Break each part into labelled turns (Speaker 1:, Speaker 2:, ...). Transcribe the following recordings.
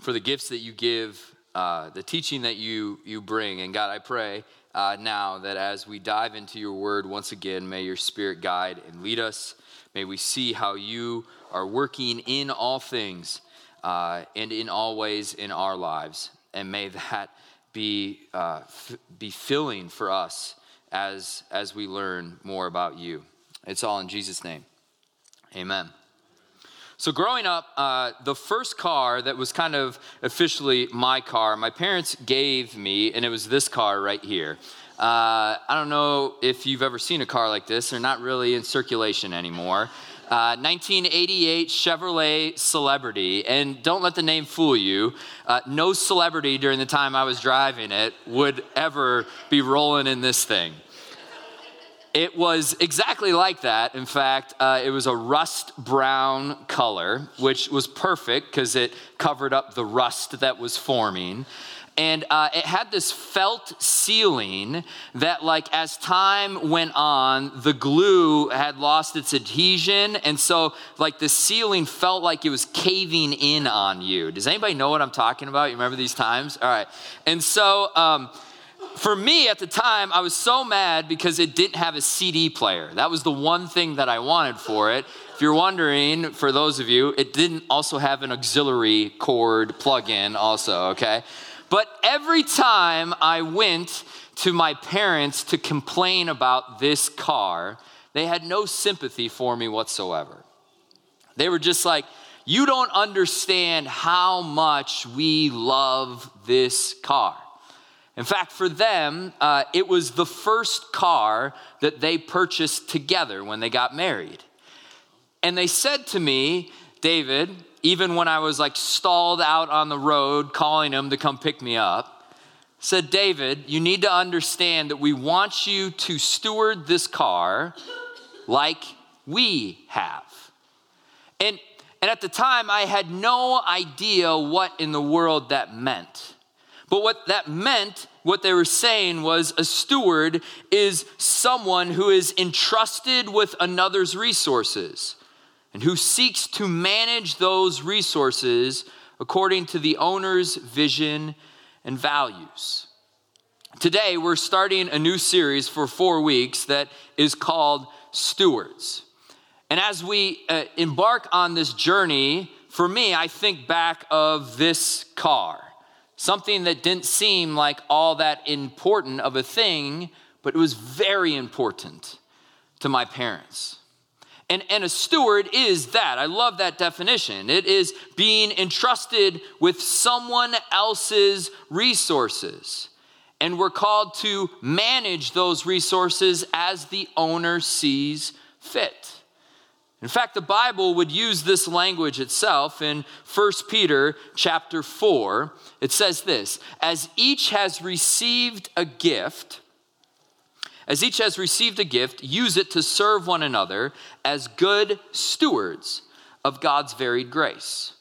Speaker 1: for the gifts that you give, uh, the teaching that you, you bring. And God, I pray uh, now that as we dive into your word once again, may your spirit guide and lead us. May we see how you are working in all things uh, and in all ways in our lives. And may that be, uh, f- be filling for us as, as we learn more about you. It's all in Jesus' name. Amen. So, growing up, uh, the first car that was kind of officially my car, my parents gave me, and it was this car right here. Uh, I don't know if you've ever seen a car like this, they're not really in circulation anymore. Uh, 1988 Chevrolet Celebrity, and don't let the name fool you. Uh, no celebrity during the time I was driving it would ever be rolling in this thing. It was exactly like that. In fact, uh, it was a rust brown color, which was perfect because it covered up the rust that was forming. And uh, it had this felt ceiling that, like, as time went on, the glue had lost its adhesion. And so, like, the ceiling felt like it was caving in on you. Does anybody know what I'm talking about? You remember these times? All right. And so, um, for me at the time, I was so mad because it didn't have a CD player. That was the one thing that I wanted for it. If you're wondering, for those of you, it didn't also have an auxiliary cord plug in, also, okay? But every time I went to my parents to complain about this car, they had no sympathy for me whatsoever. They were just like, You don't understand how much we love this car. In fact, for them, uh, it was the first car that they purchased together when they got married. And they said to me, David, even when I was like stalled out on the road calling him to come pick me up, said, David, you need to understand that we want you to steward this car like we have. And, and at the time, I had no idea what in the world that meant. But what that meant, what they were saying was a steward is someone who is entrusted with another's resources and who seeks to manage those resources according to the owner's vision and values. Today, we're starting a new series for four weeks that is called Stewards. And as we uh, embark on this journey, for me, I think back of this car something that didn't seem like all that important of a thing, but it was very important to my parents. And, and a steward is that. I love that definition. It is being entrusted with someone else's resources. And we're called to manage those resources as the owner sees fit. In fact, the Bible would use this language itself in 1 Peter chapter 4. It says this As each has received a gift, as each has received a gift, use it to serve one another as good stewards of God's varied grace.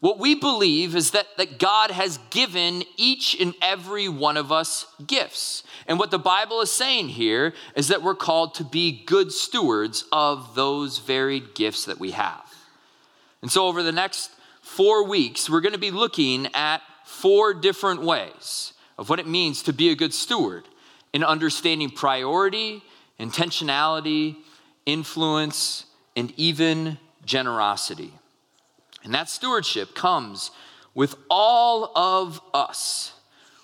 Speaker 1: What we believe is that, that God has given each and every one of us gifts. And what the Bible is saying here is that we're called to be good stewards of those varied gifts that we have. And so, over the next four weeks, we're going to be looking at four different ways of what it means to be a good steward in understanding priority, intentionality, influence, and even generosity. And that stewardship comes with all of us,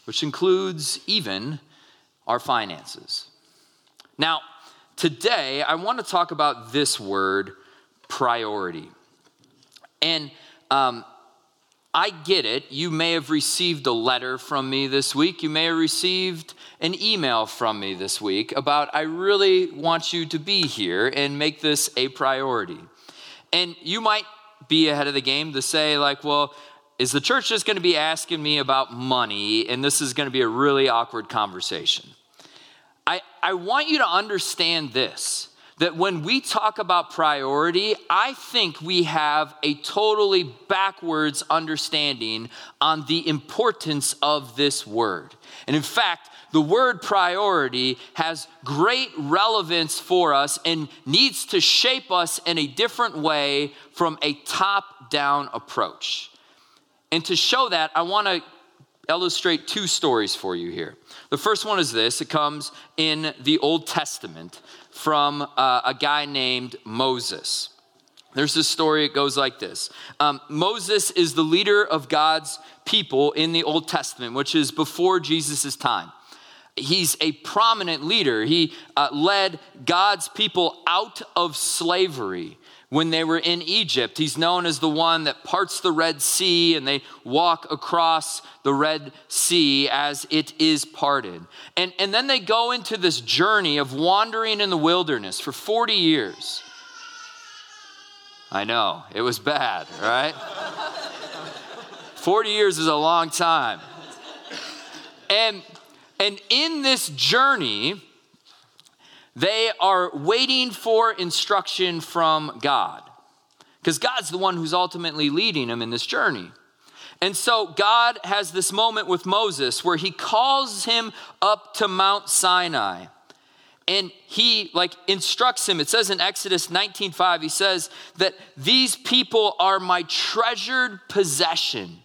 Speaker 1: which includes even our finances. Now, today I want to talk about this word, priority. And um, I get it. You may have received a letter from me this week. You may have received an email from me this week about, I really want you to be here and make this a priority. And you might be ahead of the game to say, like, well, is the church just going to be asking me about money and this is going to be a really awkward conversation? I, I want you to understand this that when we talk about priority, I think we have a totally backwards understanding on the importance of this word. And in fact, the word priority has great relevance for us and needs to shape us in a different way from a top down approach. And to show that, I want to illustrate two stories for you here. The first one is this it comes in the Old Testament from uh, a guy named Moses. There's this story, it goes like this um, Moses is the leader of God's people in the Old Testament, which is before Jesus' time. He's a prominent leader. He uh, led God's people out of slavery when they were in Egypt. He's known as the one that parts the Red Sea and they walk across the Red Sea as it is parted. And, and then they go into this journey of wandering in the wilderness for 40 years. I know, it was bad, right? 40 years is a long time. And, and in this journey, they are waiting for instruction from God because God's the one who's ultimately leading them in this journey. And so God has this moment with Moses where he calls him up to Mount Sinai. And he like instructs him. It says in Exodus 19:5 he says that these people are my treasured possession.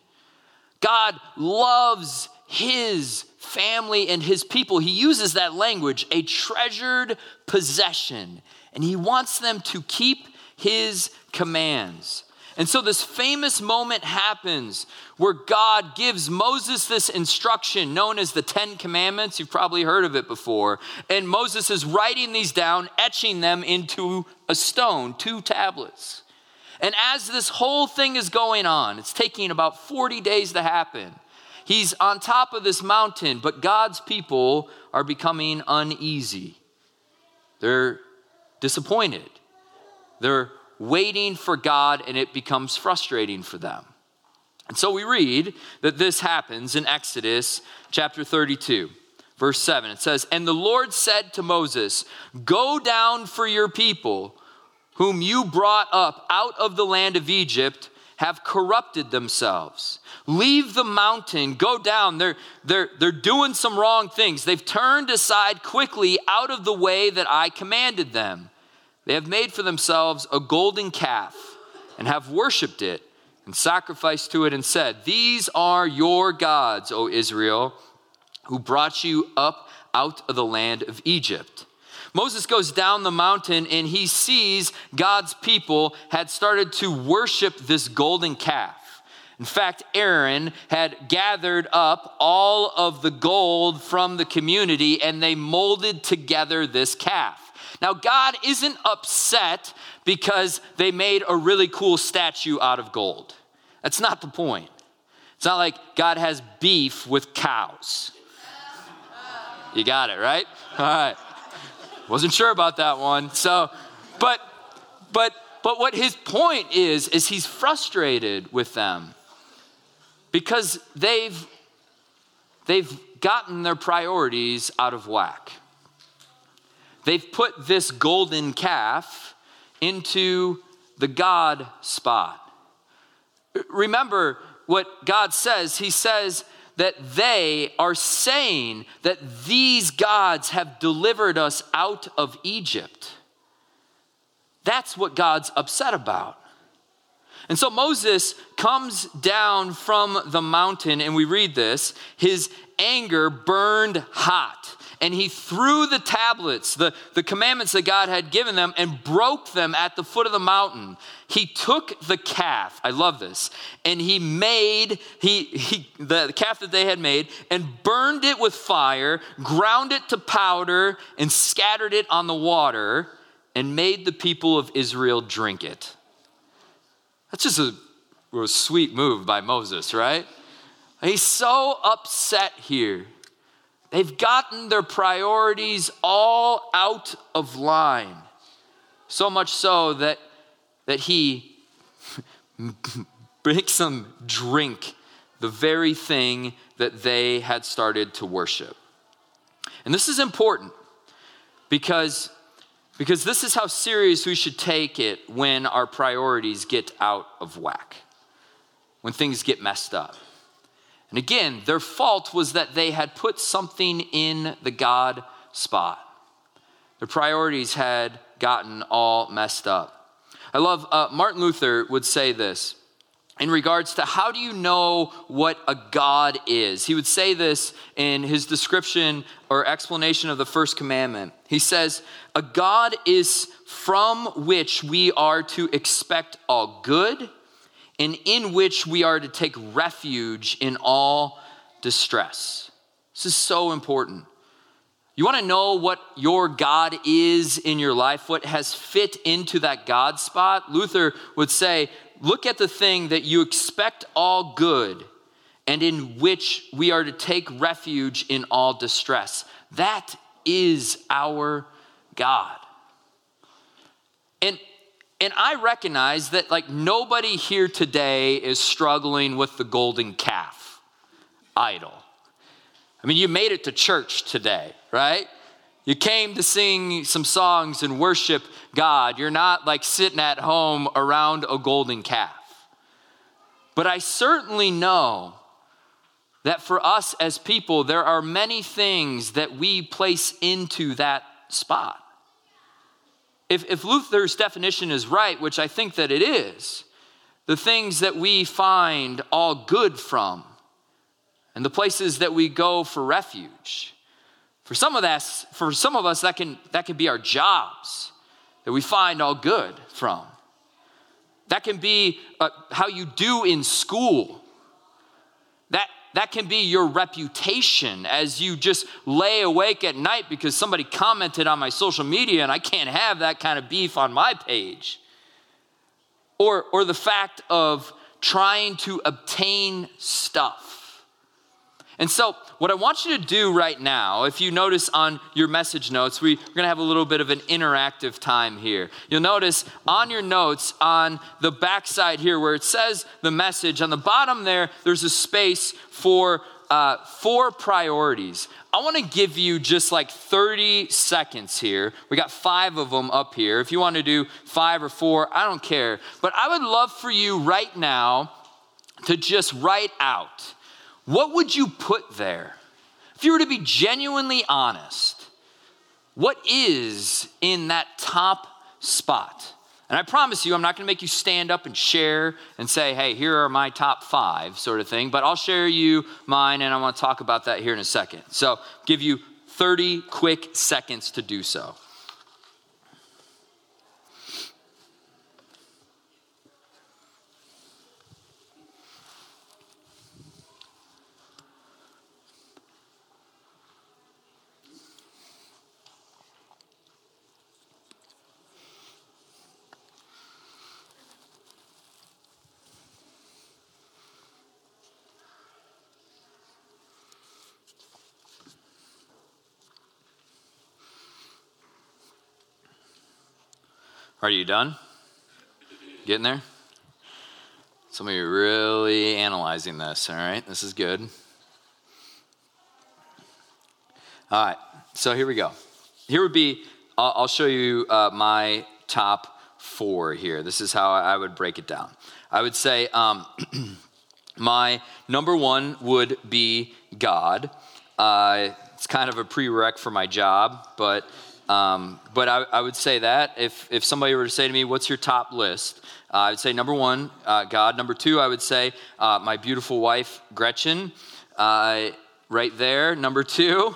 Speaker 1: God loves his family and his people. He uses that language, a treasured possession, and he wants them to keep his commands. And so, this famous moment happens where God gives Moses this instruction known as the Ten Commandments. You've probably heard of it before. And Moses is writing these down, etching them into a stone, two tablets. And as this whole thing is going on, it's taking about 40 days to happen. He's on top of this mountain, but God's people are becoming uneasy. They're disappointed. They're waiting for God, and it becomes frustrating for them. And so we read that this happens in Exodus chapter 32, verse 7. It says, And the Lord said to Moses, Go down for your people, whom you brought up out of the land of Egypt have corrupted themselves. Leave the mountain, go down. They're, they're, they're doing some wrong things. They've turned aside quickly out of the way that I commanded them. They have made for themselves a golden calf and have worshiped it and sacrificed to it and said, These are your gods, O Israel, who brought you up out of the land of Egypt. Moses goes down the mountain and he sees God's people had started to worship this golden calf. In fact, Aaron had gathered up all of the gold from the community and they molded together this calf. Now, God isn't upset because they made a really cool statue out of gold. That's not the point. It's not like God has beef with cows. You got it, right? All right. Wasn't sure about that one. So, but, but, but what his point is, is he's frustrated with them because they've, they've gotten their priorities out of whack. They've put this golden calf into the God spot. Remember what God says. He says, that they are saying that these gods have delivered us out of Egypt. That's what God's upset about. And so Moses comes down from the mountain, and we read this. His anger burned hot and he threw the tablets, the, the commandments that God had given them, and broke them at the foot of the mountain. He took the calf, I love this, and he made he, he the calf that they had made and burned it with fire, ground it to powder, and scattered it on the water, and made the people of Israel drink it. That's just a, a sweet move by Moses, right? He's so upset here. They've gotten their priorities all out of line. So much so that, that he makes them drink the very thing that they had started to worship. And this is important because, because this is how serious we should take it when our priorities get out of whack, when things get messed up. And again, their fault was that they had put something in the God spot. Their priorities had gotten all messed up. I love, uh, Martin Luther would say this in regards to how do you know what a God is. He would say this in his description or explanation of the first commandment. He says, A God is from which we are to expect all good and in which we are to take refuge in all distress. This is so important. You want to know what your God is in your life, what has fit into that God spot? Luther would say, look at the thing that you expect all good and in which we are to take refuge in all distress. That is our God. And and I recognize that like nobody here today is struggling with the golden calf idol. I mean, you made it to church today, right? You came to sing some songs and worship God. You're not like sitting at home around a golden calf. But I certainly know that for us as people, there are many things that we place into that spot. If, if Luther's definition is right, which I think that it is, the things that we find all good from and the places that we go for refuge. For some of us, for some of us, that can, that can be our jobs that we find all good from. That can be uh, how you do in school. That, that can be your reputation as you just lay awake at night because somebody commented on my social media and I can't have that kind of beef on my page. Or, or the fact of trying to obtain stuff. And so, what I want you to do right now, if you notice on your message notes, we, are going to have a little bit of an interactive time here. You'll notice on your notes, on the backside here, where it says the message, on the bottom there, there's a space for uh, four priorities. I want to give you just like 30 seconds here. We got five of them up here. If you want to do five or four, I don't care. But I would love for you right now to just write out what would you put there? If you were to be genuinely honest, what is in that top spot? And I promise you, I'm not going to make you stand up and share and say, hey, here are my top five, sort of thing, but I'll share you mine, and I want to talk about that here in a second. So, give you 30 quick seconds to do so. Are you done? Getting there? Some of you are really analyzing this, all right? This is good. All right, so here we go. Here would be, I'll, show you uh, my top four here. This is how I would break it down. I would say um, my number one would be God. Uh, it's kind of a prereq for my job, but um, but I, I, would say that if, if somebody were to say to me, What's your top list? Uh, I would say number one, uh, God. Number two, I would say uh, my beautiful wife, Gretchen, uh, right there. Number two,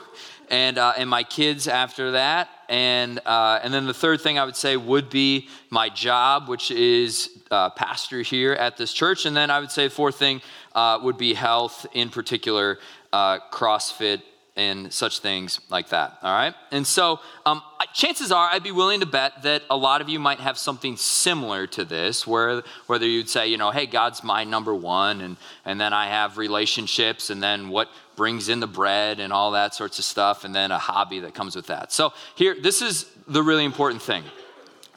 Speaker 1: and, uh, and my kids after that. And, uh, and then the third thing I would say would be my job, which is pastor here at this church. And then I would say fourth thing would be health, in particular, CrossFit and such things like that. All right. And so, um, chances are, I'd be willing to bet that a lot of you might have something similar to this, where whether you'd say, you know, hey, God's my number one, and and then I have relationships, and then what brings in the bread and all that sorts of stuff, and then a hobby that comes with that. So here, this is the really important thing.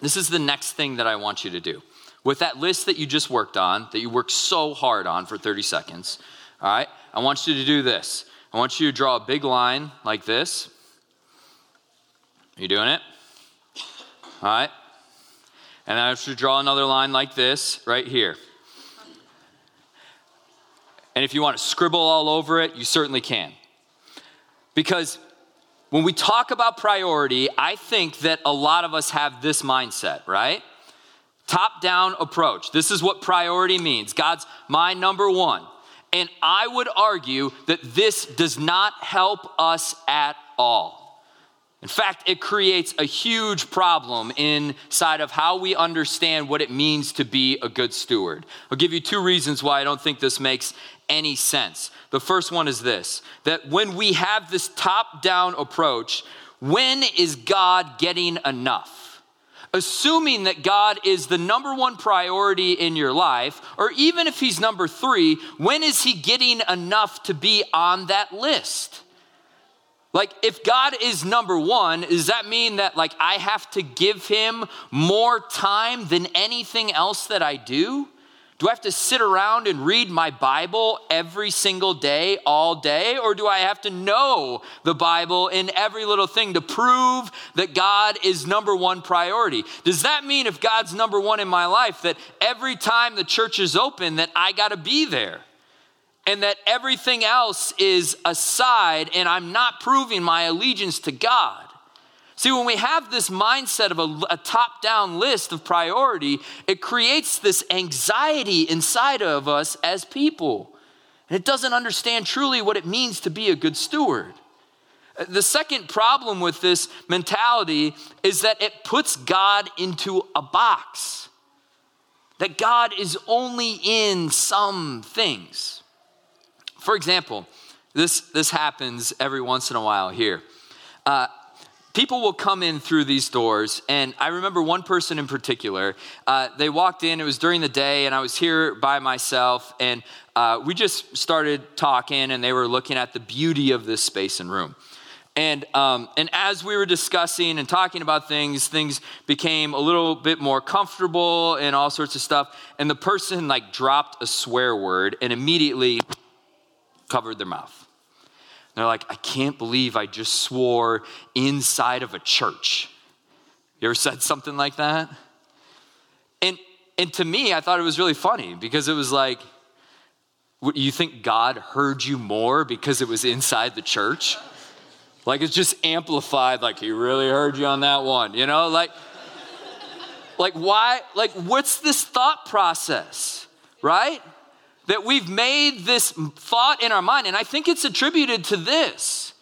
Speaker 1: This is the next thing that I want you to do. with that list that you just worked on, that you worked so hard on for 30 seconds, all right, I want you to do this. I want you to draw a big line like this. Are you doing it? All right. And I you to draw another line like this right here. And if you want to scribble all over it, you certainly can. Because when we talk about priority, I think that a lot of us have this mindset, right? Top down approach. This is what priority means. God's my number one. And I would argue that this does not help us at all. In fact, it creates a huge problem inside of how we understand what it means to be a good steward. I'll give you two reasons why I don't think this makes any sense. The first one is this that when we have this top down approach, when is God getting enough? Assuming that God is the number one priority in your life, or even if he's number three, when is he getting enough to be on that list? Like, if God is number one, does that mean that, like, I have to give him more time than anything else that I do? Do I have to sit around and read my Bible every single day, all day? Or do I have to know the Bible in every little thing to prove that God is number one priority? Does that mean if God's number one in my life, that every time the church is open, that I got to be there? and that everything else is aside and I'm not proving my allegiance to God. See, when we have this mindset of a, a top down list of priority, it creates this anxiety inside of us as people. And it doesn't understand truly what it means to be a good steward. The second problem with this mentality is that it puts God into a box, that God is only in some things. For example, this, this happens every once in a while here. Uh, people will come in through these doors, and I remember one person in particular. Uh, they walked in, it was during the day, and I was here by myself, and uh, we just started talking, and they were looking at the beauty of this space and room. And, um, and as we were discussing and talking about things, things became a little bit more comfortable and all sorts of stuff. And the person like dropped a swear word, and immediately covered their mouth. They're like, I can't believe I just swore inside of a church. You ever said something like that? And, and to me, I thought it was really funny because it was like, you think God heard you more because it was inside the church? Like it's just amplified, like he really heard you on that one, you know? Like, like why, like what's this thought process, right? That we've made this thought in our mind, and I think it's attributed to this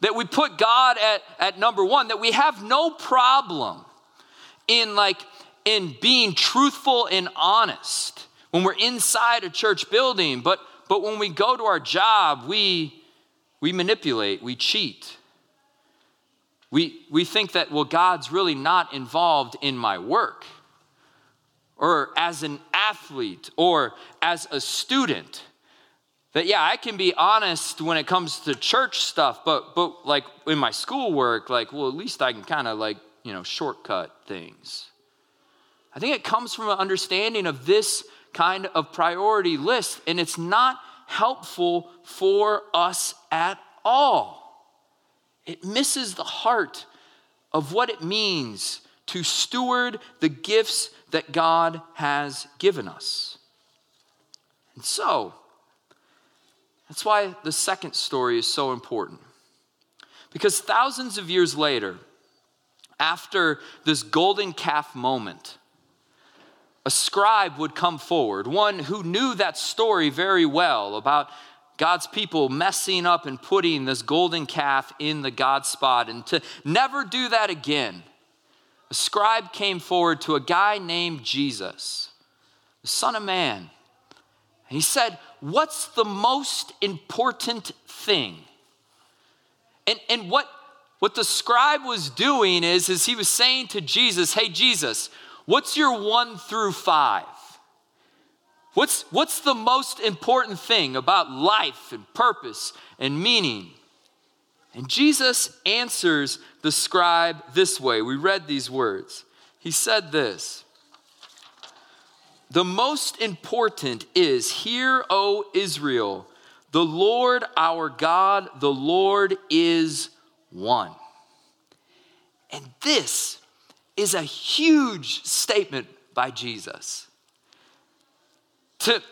Speaker 1: that we put God at, at number one, that we have no problem in like in being truthful and honest when we're inside a church building, but but when we go to our job, we we manipulate, we cheat. We, we think that, well, God's really not involved in my work or as an athlete or as a student that yeah i can be honest when it comes to church stuff but but like in my schoolwork like well at least i can kind of like you know shortcut things. I think it comes from an understanding of this kind of priority list and it's not helpful for us at all. It misses the heart of what it means to steward the gifts that God has given us. And so, that's why the second story is so important. Because thousands of years later, after this golden calf moment, a scribe would come forward, one who knew that story very well about God's people messing up and putting this golden calf in the God spot, and to never do that again a scribe came forward to a guy named Jesus, the Son of Man. And he said, What's the most important thing? And, and what, what the scribe was doing is, is he was saying to Jesus, Hey, Jesus, what's your one through five? What's, what's the most important thing about life and purpose and meaning? And Jesus answers the scribe this way. We read these words. He said this the most important is Hear, O Israel, the Lord our God, the Lord is one. And this is a huge statement by Jesus. To,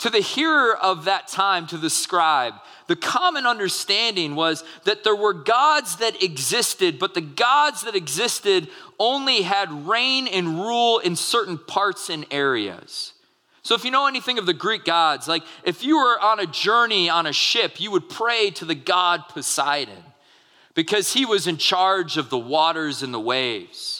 Speaker 1: to the hearer of that time, to the scribe, the common understanding was that there were gods that existed, but the gods that existed only had reign and rule in certain parts and areas. So, if you know anything of the Greek gods, like if you were on a journey on a ship, you would pray to the god Poseidon because he was in charge of the waters and the waves.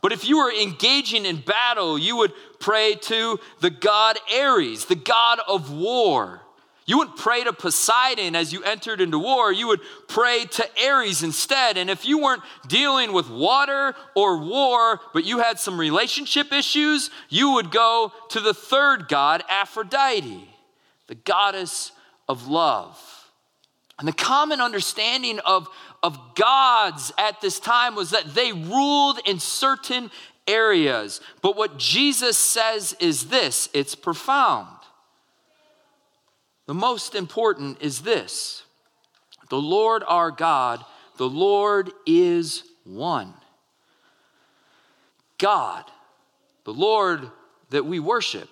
Speaker 1: But if you were engaging in battle, you would pray to the god Ares, the god of war. You wouldn't pray to Poseidon as you entered into war. You would pray to Ares instead. And if you weren't dealing with water or war, but you had some relationship issues, you would go to the third god, Aphrodite, the goddess of love. And the common understanding of, of gods at this time was that they ruled in certain areas. But what Jesus says is this it's profound. The most important is this the Lord our God, the Lord is one. God, the Lord that we worship,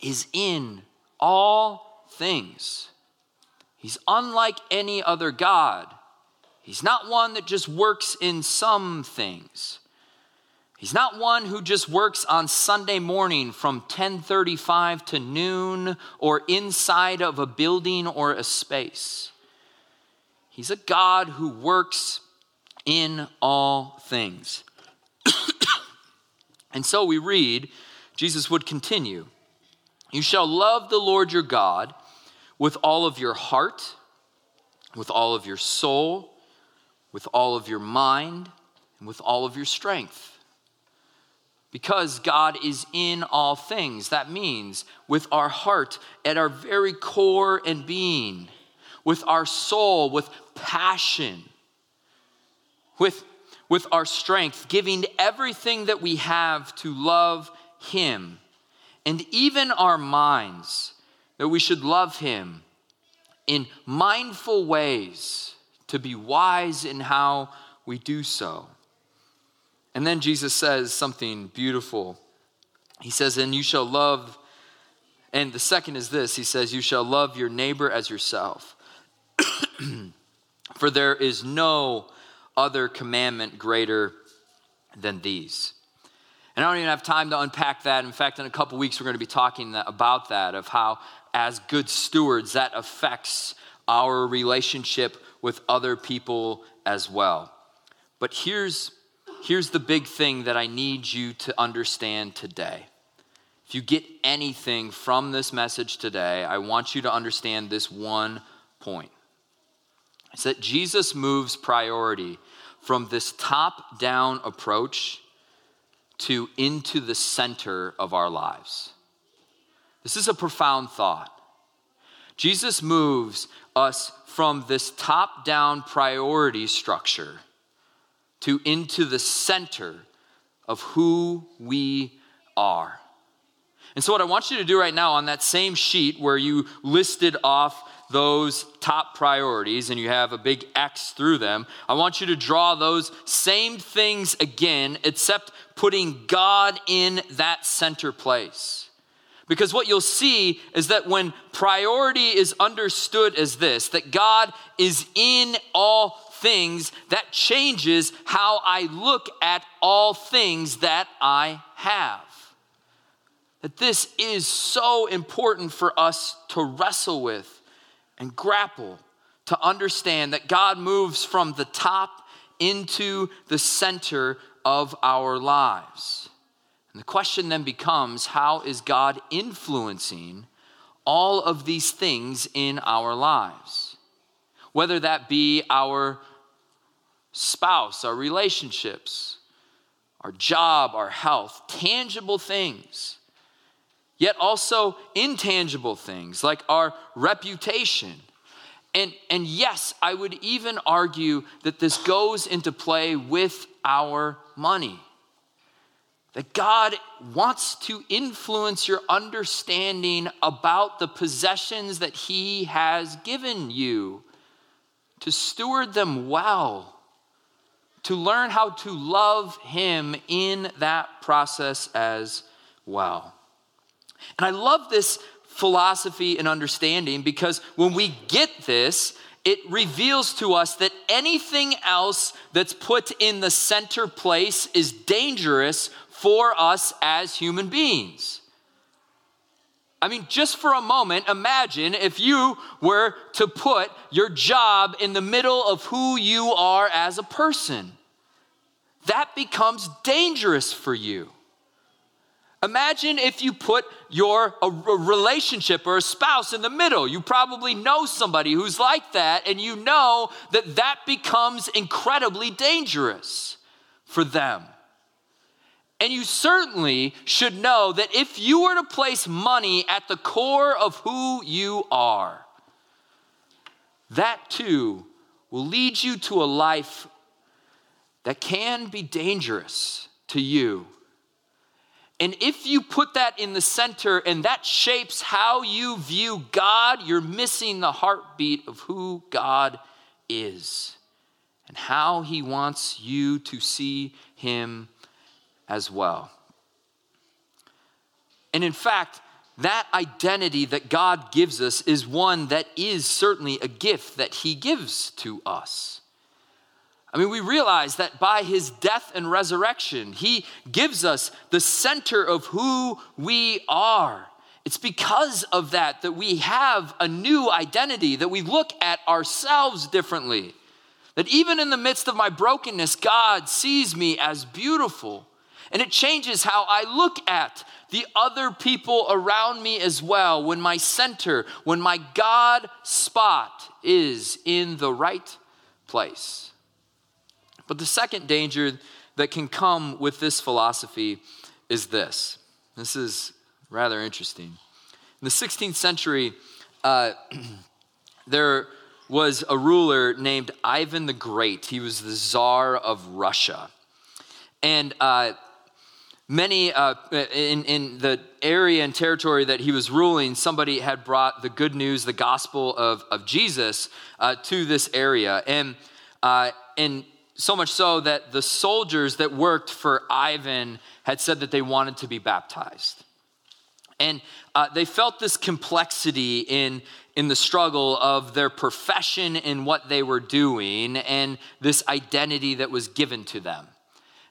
Speaker 1: is in all things. He's unlike any other God. He's not one that just works in some things. He's not one who just works on Sunday morning from 10:35 to noon or inside of a building or a space. He's a God who works in all things. and so we read, Jesus would continue, You shall love the Lord your God with all of your heart, with all of your soul, with all of your mind, and with all of your strength because God is in all things. That means with our heart at our very core and being, with our soul, with passion, with, with our strength, giving everything that we have to love Him, and even our minds, that we should love Him in mindful ways to be wise in how we do so. And then Jesus says something beautiful. He says, And you shall love, and the second is this He says, You shall love your neighbor as yourself. For there is no other commandment greater than these. And I don't even have time to unpack that. In fact, in a couple weeks, we're going to be talking about that, of how, as good stewards, that affects our relationship with other people as well. But here's here's the big thing that I need you to understand today. If you get anything from this message today, I want you to understand this one point. It's that Jesus moves priority from this top down approach to into the center of our lives. This is a profound thought. Jesus moves us from this top down priority structure to into the center of who we are. And so, what I want you to do right now on that same sheet where you listed off those top priorities and you have a big X through them, I want you to draw those same things again, except putting God in that center place. Because what you'll see is that when priority is understood as this, that God is in all things, that changes how I look at all things that I have. That this is so important for us to wrestle with and grapple to understand that God moves from the top into the center of our lives. And the question then becomes how is God influencing all of these things in our lives? Whether that be our spouse, our relationships, our job, our health, tangible things, yet also intangible things like our reputation. And, and yes, I would even argue that this goes into play with our money. That God wants to influence your understanding about the possessions that He has given you, to steward them well, to learn how to love Him in that process as well. And I love this philosophy and understanding because when we get this, it reveals to us that anything else that's put in the center place is dangerous for us as human beings. I mean, just for a moment, imagine if you were to put your job in the middle of who you are as a person. That becomes dangerous for you. Imagine if you put your a, relationship or a spouse in the middle. You probably know somebody who's like that, and you know that that becomes incredibly dangerous for them. And you certainly should know that if you were to place money at the core of who you are, that too will lead you to a life that can be dangerous to you. And if you put that in the center and that shapes how you view God, you're missing the heartbeat of who God is and how He wants you to see Him as well. And in fact, that identity that God gives us is one that is certainly a gift that He gives to us. I mean, we realize that by his death and resurrection, he gives us the center of who we are. It's because of that that we have a new identity, that we look at ourselves differently. That even in the midst of my brokenness, God sees me as beautiful. And it changes how I look at the other people around me as well when my center, when my God spot is in the right place. But the second danger that can come with this philosophy is this. This is rather interesting. In the 16th century, uh, there was a ruler named Ivan the Great. He was the Tsar of Russia. And uh, many, uh, in, in the area and territory that he was ruling, somebody had brought the good news, the gospel of, of Jesus uh, to this area. And, uh, and so much so that the soldiers that worked for Ivan had said that they wanted to be baptized. And uh, they felt this complexity in, in the struggle of their profession and what they were doing and this identity that was given to them.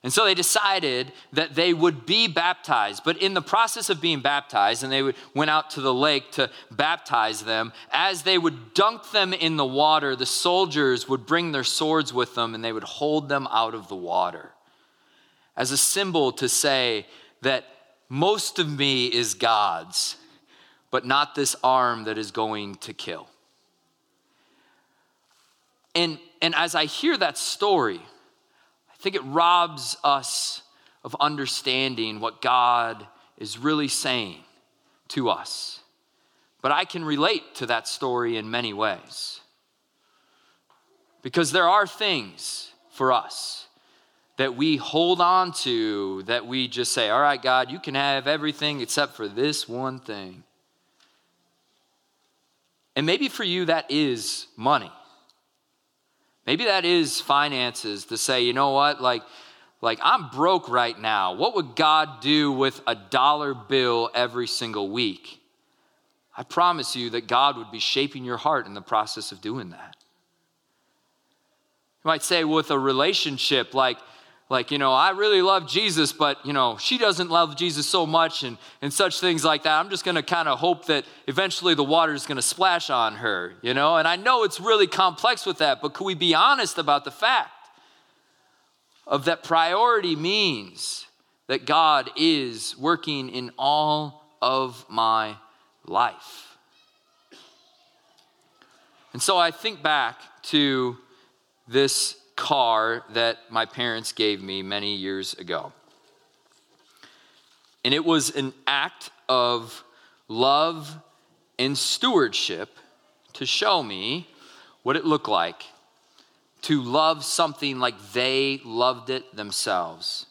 Speaker 1: And so they decided that they would be baptized. But in the process of being baptized, and they would, went out to the lake to baptize them, as they would dunk them in the water, the soldiers would bring their swords with them and they would hold them out of the water as a symbol to say that most of me is God's, but not this arm that is going to kill. And, and as I hear that story, I think it robs us of understanding what God is really saying to us. But I can relate to that story in many ways. Because there are things for us that we hold on to, that we just say, All right, God, you can have everything except for this one thing. And maybe for you, that is money. Maybe that is finances to say, you know what, like, like I'm broke right now. What would God do with a dollar bill every single week? I promise you that God would be shaping your heart in the process of doing that. You might say with a relationship, like, like you know i really love jesus but you know she doesn't love jesus so much and, and such things like that. I'm just going to kind of hope that eventually the water is going to splash on her you know? And i know it's really complex with that but could we be honest about the fact of that priority means that god is working in all of my life? And so i think back to this car that my parents gave me many years ago. And it was an act of love and stewardship to show me what it looked like to love something like they loved it themselves.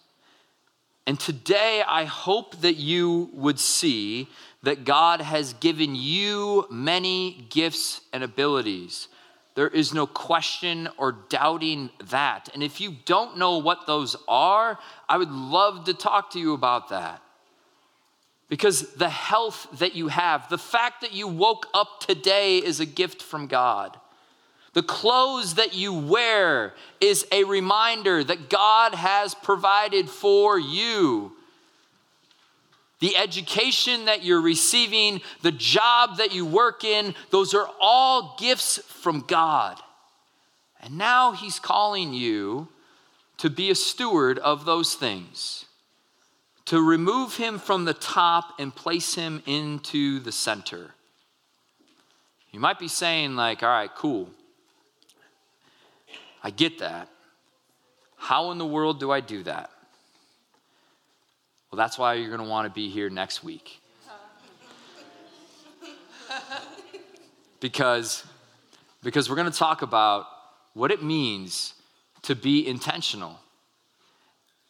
Speaker 1: And today, I hope that you would see that God has given you many gifts and abilities. There is no question or doubting that. And if you don't know what those are, I would love to talk to you about that. Because the health that you have, the fact that you woke up today is a gift from God. The clothes that you wear is a reminder that God has provided for you. The education that you're receiving, the job that you work in, those are all gifts from God. And now He's calling you to be a steward of those things, to remove Him from the top and place Him into the center. You might be saying, like, all right, cool. I get that. How in the world do I do that? Well, that's why you're going to want to be here next week. because, because we're going to talk about what it means to be intentional.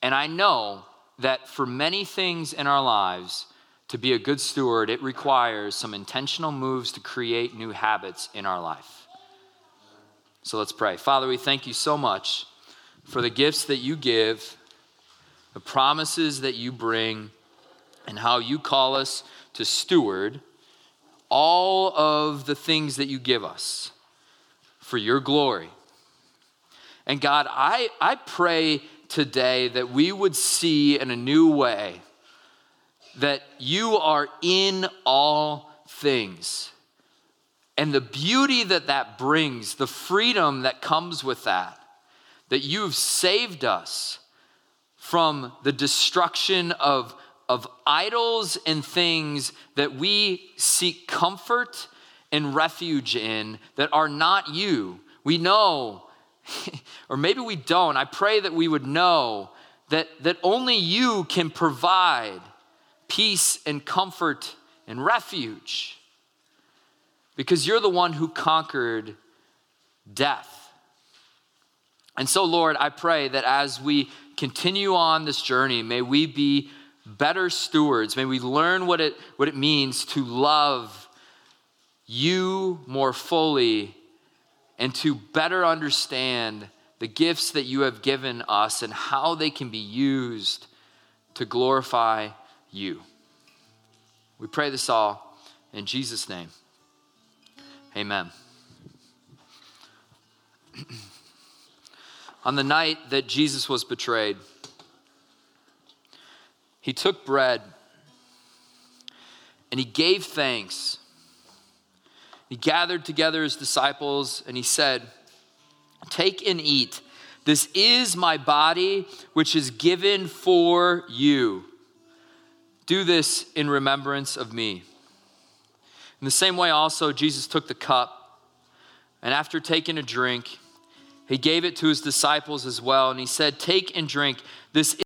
Speaker 1: And I know that for many things in our lives, to be a good steward, it requires some intentional moves to create new habits in our life. So let's pray. Father, we thank you so much for the gifts that you give, the promises that you bring, and how you call us to steward all of the things that you give us for your glory. And God, I, I pray today that we would see in a new way that you are in all things and the beauty that that brings, the freedom that comes with that, that you've saved us from the destruction of, of idols and things that we seek comfort and refuge in that are not you. We know, or maybe we don't. I pray that we would know that, that only you can provide peace and comfort and refuge because you're the one who conquered death. And so, Lord, I pray that as we continue on this journey, may we be better stewards. May we learn what it, what it means to love you more fully and to better understand the gifts that you have given us and how they can be used to glorify you. We pray this all in Jesus' name. Amen. On the night that Jesus was betrayed, he took bread and he gave thanks. He gathered together his disciples and he said, Take and eat. This is my body, which is given for you. Do this in remembrance of me. In the same way, also, Jesus took the cup, and after taking a drink, he gave it to his disciples as well, and he said, Take and drink. This